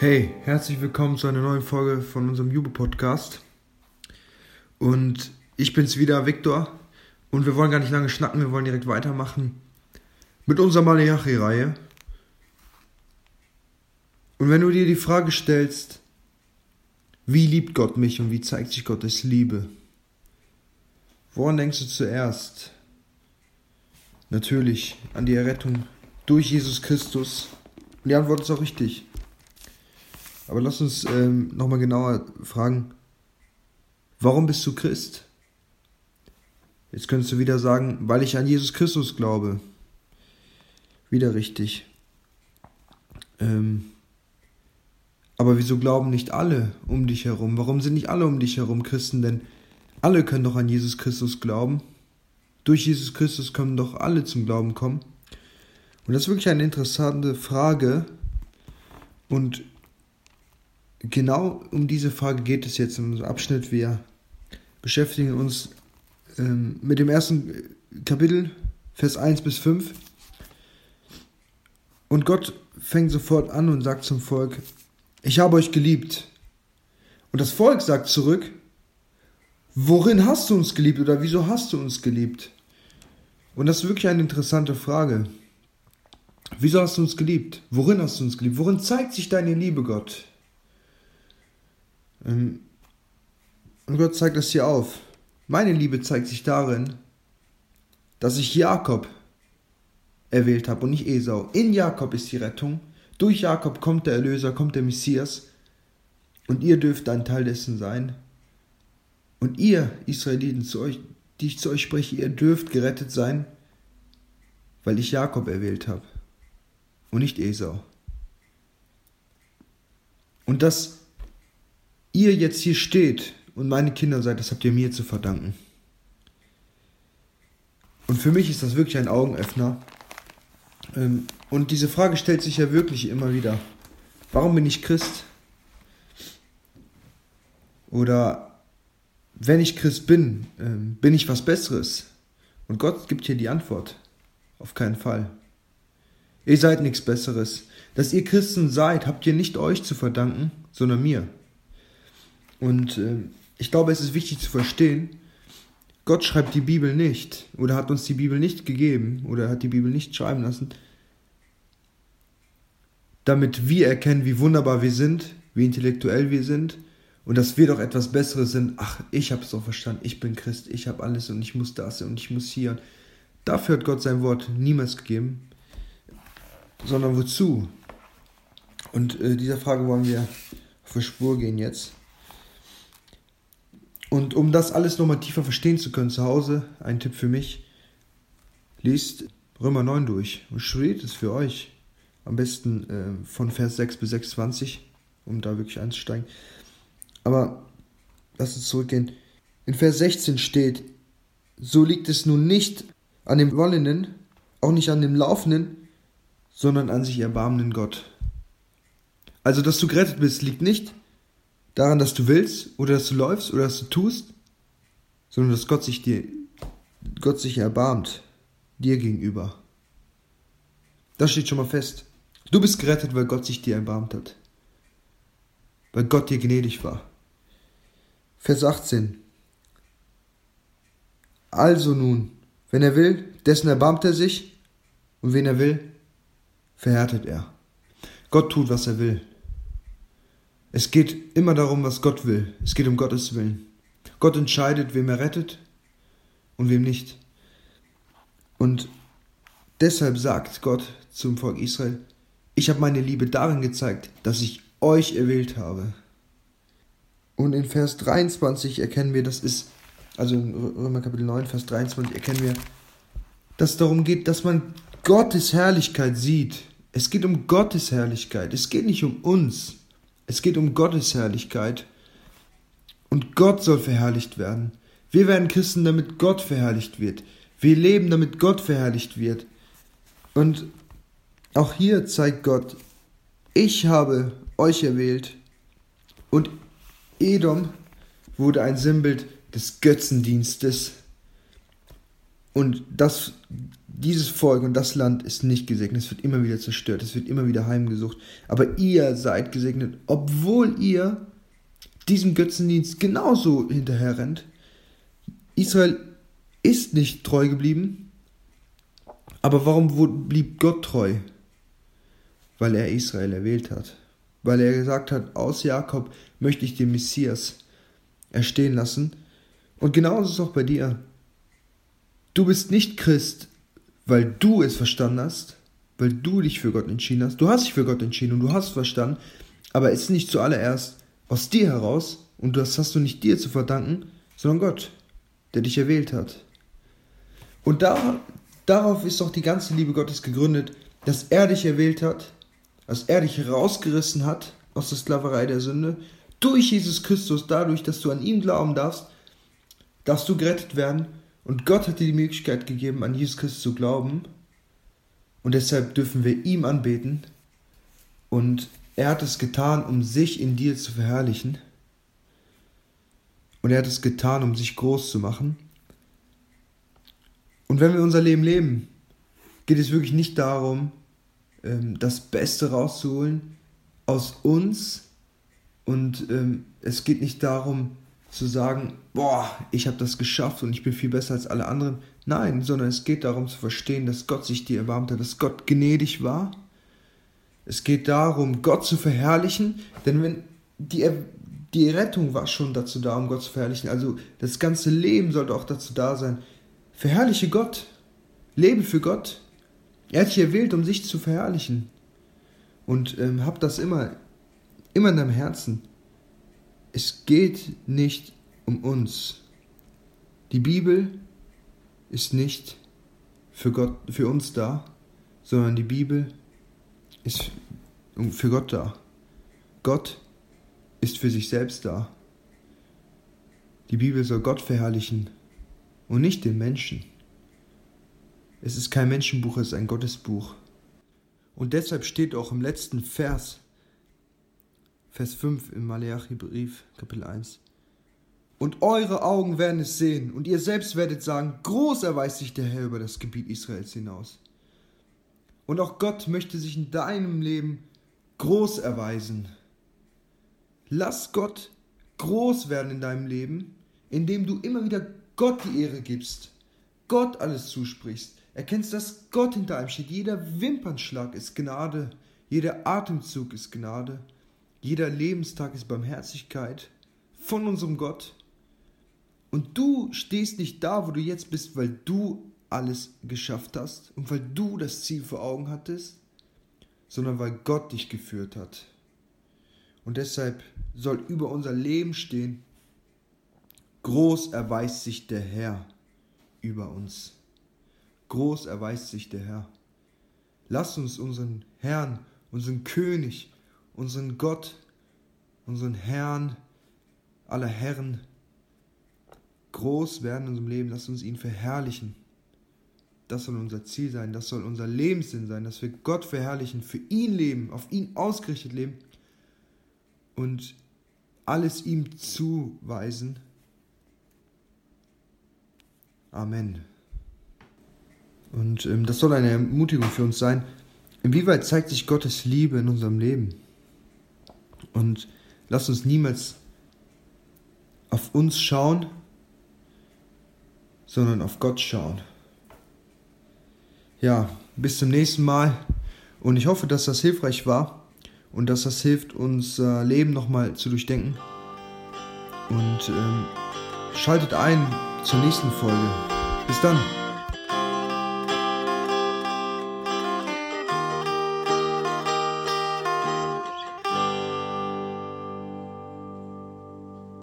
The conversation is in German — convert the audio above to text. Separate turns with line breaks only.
Hey, herzlich willkommen zu einer neuen Folge von unserem Jubel-Podcast. Und ich bin's wieder, Viktor. Und wir wollen gar nicht lange schnacken, wir wollen direkt weitermachen mit unserer Malachi-Reihe. Und wenn du dir die Frage stellst, wie liebt Gott mich und wie zeigt sich Gottes Liebe? Woran denkst du zuerst? Natürlich an die Errettung durch Jesus Christus. Und die Antwort ist auch richtig. Aber lass uns ähm, nochmal genauer fragen, warum bist du Christ? Jetzt könntest du wieder sagen, weil ich an Jesus Christus glaube. Wieder richtig. Ähm, aber wieso glauben nicht alle um dich herum? Warum sind nicht alle um dich herum Christen? Denn alle können doch an Jesus Christus glauben. Durch Jesus Christus können doch alle zum Glauben kommen. Und das ist wirklich eine interessante Frage. Und genau um diese Frage geht es jetzt in unserem Abschnitt. Wir beschäftigen uns ähm, mit dem ersten Kapitel, Vers 1 bis 5. Und Gott fängt sofort an und sagt zum Volk, ich habe euch geliebt. Und das Volk sagt zurück, worin hast du uns geliebt oder wieso hast du uns geliebt? Und das ist wirklich eine interessante Frage. Wieso hast du uns geliebt? Worin hast du uns geliebt? Worin zeigt sich deine Liebe, Gott? Ähm, und Gott zeigt das hier auf. Meine Liebe zeigt sich darin, dass ich Jakob erwählt habe und nicht Esau. In Jakob ist die Rettung. Durch Jakob kommt der Erlöser, kommt der Messias. Und ihr dürft ein Teil dessen sein. Und ihr, Israeliten, zu euch, die ich zu euch spreche, ihr dürft gerettet sein, weil ich Jakob erwählt habe und nicht Esau. Und das ihr jetzt hier steht und meine Kinder seid, das habt ihr mir zu verdanken. Und für mich ist das wirklich ein Augenöffner. Ähm, und diese Frage stellt sich ja wirklich immer wieder. Warum bin ich Christ? Oder wenn ich Christ bin, ähm, bin ich was Besseres? Und Gott gibt hier die Antwort. Auf keinen Fall. Ihr seid nichts Besseres. Dass ihr Christen seid, habt ihr nicht euch zu verdanken, sondern mir. Und äh, ich glaube, es ist wichtig zu verstehen, Gott schreibt die Bibel nicht oder hat uns die Bibel nicht gegeben oder hat die Bibel nicht schreiben lassen, damit wir erkennen, wie wunderbar wir sind, wie intellektuell wir sind und dass wir doch etwas Besseres sind. Ach, ich habe es doch verstanden, ich bin Christ, ich habe alles und ich muss das und ich muss hier. Dafür hat Gott sein Wort niemals gegeben, sondern wozu? Und äh, dieser Frage wollen wir auf die Spur gehen jetzt. Und um das alles nochmal tiefer verstehen zu können zu Hause, ein Tipp für mich, liest Römer 9 durch und studiert es für euch. Am besten äh, von Vers 6 bis 26, um da wirklich einzusteigen. Aber lasst uns zurückgehen. In Vers 16 steht, so liegt es nun nicht an dem Wollenden, auch nicht an dem Laufenden, sondern an sich erbarmenden Gott. Also, dass du gerettet bist, liegt nicht daran, dass du willst oder dass du läufst oder dass du tust, sondern dass Gott sich dir, Gott sich erbarmt dir gegenüber. Das steht schon mal fest. Du bist gerettet, weil Gott sich dir erbarmt hat. Weil Gott dir gnädig war. Vers 18. Also nun, wenn er will, dessen erbarmt er sich, und wen er will, verhärtet er. Gott tut, was er will. Es geht immer darum, was Gott will. Es geht um Gottes Willen. Gott entscheidet, wem er rettet und wem nicht. Und deshalb sagt Gott zum Volk Israel, ich habe meine Liebe darin gezeigt, dass ich euch erwählt habe. Und in Vers 23 erkennen wir, das ist, also in Römer Kapitel 9, Vers 23 erkennen wir, dass es darum geht, dass man Gottes Herrlichkeit sieht. Es geht um Gottes Herrlichkeit. Es geht nicht um uns. Es geht um Gottes Herrlichkeit. Und Gott soll verherrlicht werden. Wir werden Christen, damit Gott verherrlicht wird. Wir leben, damit Gott verherrlicht wird. Und auch hier zeigt Gott, ich habe euch erwählt. Und Edom wurde ein Sinnbild des Götzendienstes. Und das dieses Volk und das Land ist nicht gesegnet. Es wird immer wieder zerstört. Es wird immer wieder heimgesucht. Aber ihr seid gesegnet, obwohl ihr diesem Götzendienst genauso hinterher rennt. Israel ist nicht treu geblieben. Aber warum blieb Gott treu? Weil er Israel erwählt hat. Weil er gesagt hat, aus Jakob möchte ich den Messias erstehen lassen. Und genauso ist es auch bei dir. Du bist nicht Christ, weil du es verstanden hast, weil du dich für Gott entschieden hast. Du hast dich für Gott entschieden und du hast verstanden, aber es ist nicht zuallererst aus dir heraus und das hast du nicht dir zu verdanken, sondern Gott, der dich erwählt hat. Und da, darauf ist doch die ganze Liebe Gottes gegründet, dass er dich erwählt hat, dass er dich rausgerissen hat aus der Sklaverei der Sünde, durch Jesus Christus, dadurch, dass du an ihn glauben darfst, darfst du gerettet werden und Gott hat dir die Möglichkeit gegeben, an Jesus Christus zu glauben. Und deshalb dürfen wir ihm anbeten. Und er hat es getan, um sich in dir zu verherrlichen. Und er hat es getan, um sich groß zu machen. Und wenn wir unser Leben leben, geht es wirklich nicht darum, ähm, das Beste rauszuholen aus uns. Und ähm, es geht nicht darum, zu sagen, boah, ich habe das geschafft und ich bin viel besser als alle anderen. Nein, sondern es geht darum zu verstehen, dass Gott sich dir erbarmt hat, dass Gott gnädig war. Es geht darum, Gott zu verherrlichen, denn wenn die, die Rettung war schon dazu da, um Gott zu verherrlichen. Also das ganze Leben sollte auch dazu da sein. Verherrliche Gott. Lebe für Gott. Er hat dich erwählt, um sich zu verherrlichen. Und ähm, hab das immer, immer in deinem Herzen es geht nicht um uns. Die Bibel ist nicht für, Gott, für uns da, sondern die Bibel ist für Gott da. Gott ist für sich selbst da. Die Bibel soll Gott verherrlichen und nicht den Menschen. Es ist kein Menschenbuch, es ist ein Gottesbuch. Und deshalb steht auch im letzten Vers Vers 5 im Malachi-Brief, Kapitel 1. Und eure Augen werden es sehen, und ihr selbst werdet sagen, groß erweist sich der Herr über das Gebiet Israels hinaus. Und auch Gott möchte sich in deinem Leben groß erweisen. Lass Gott groß werden in deinem Leben, indem du immer wieder Gott die Ehre gibst, Gott alles zusprichst, erkennst, dass Gott hinter einem steht. Jeder Wimpernschlag ist Gnade, jeder Atemzug ist Gnade. Jeder Lebenstag ist Barmherzigkeit von unserem Gott. Und du stehst nicht da, wo du jetzt bist, weil du alles geschafft hast und weil du das Ziel vor Augen hattest, sondern weil Gott dich geführt hat. Und deshalb soll über unser Leben stehen, groß erweist sich der Herr über uns. Groß erweist sich der Herr. Lass uns unseren Herrn, unseren König, unseren Gott, unseren Herrn aller Herren groß werden in unserem Leben. Lass uns ihn verherrlichen. Das soll unser Ziel sein, das soll unser Lebenssinn sein, dass wir Gott verherrlichen, für ihn leben, auf ihn ausgerichtet leben und alles ihm zuweisen. Amen. Und ähm, das soll eine Ermutigung für uns sein. Inwieweit zeigt sich Gottes Liebe in unserem Leben? Und lass uns niemals auf uns schauen, sondern auf Gott schauen. Ja, bis zum nächsten Mal. Und ich hoffe, dass das hilfreich war und dass das hilft, unser Leben nochmal zu durchdenken. Und ähm, schaltet ein zur nächsten Folge. Bis dann.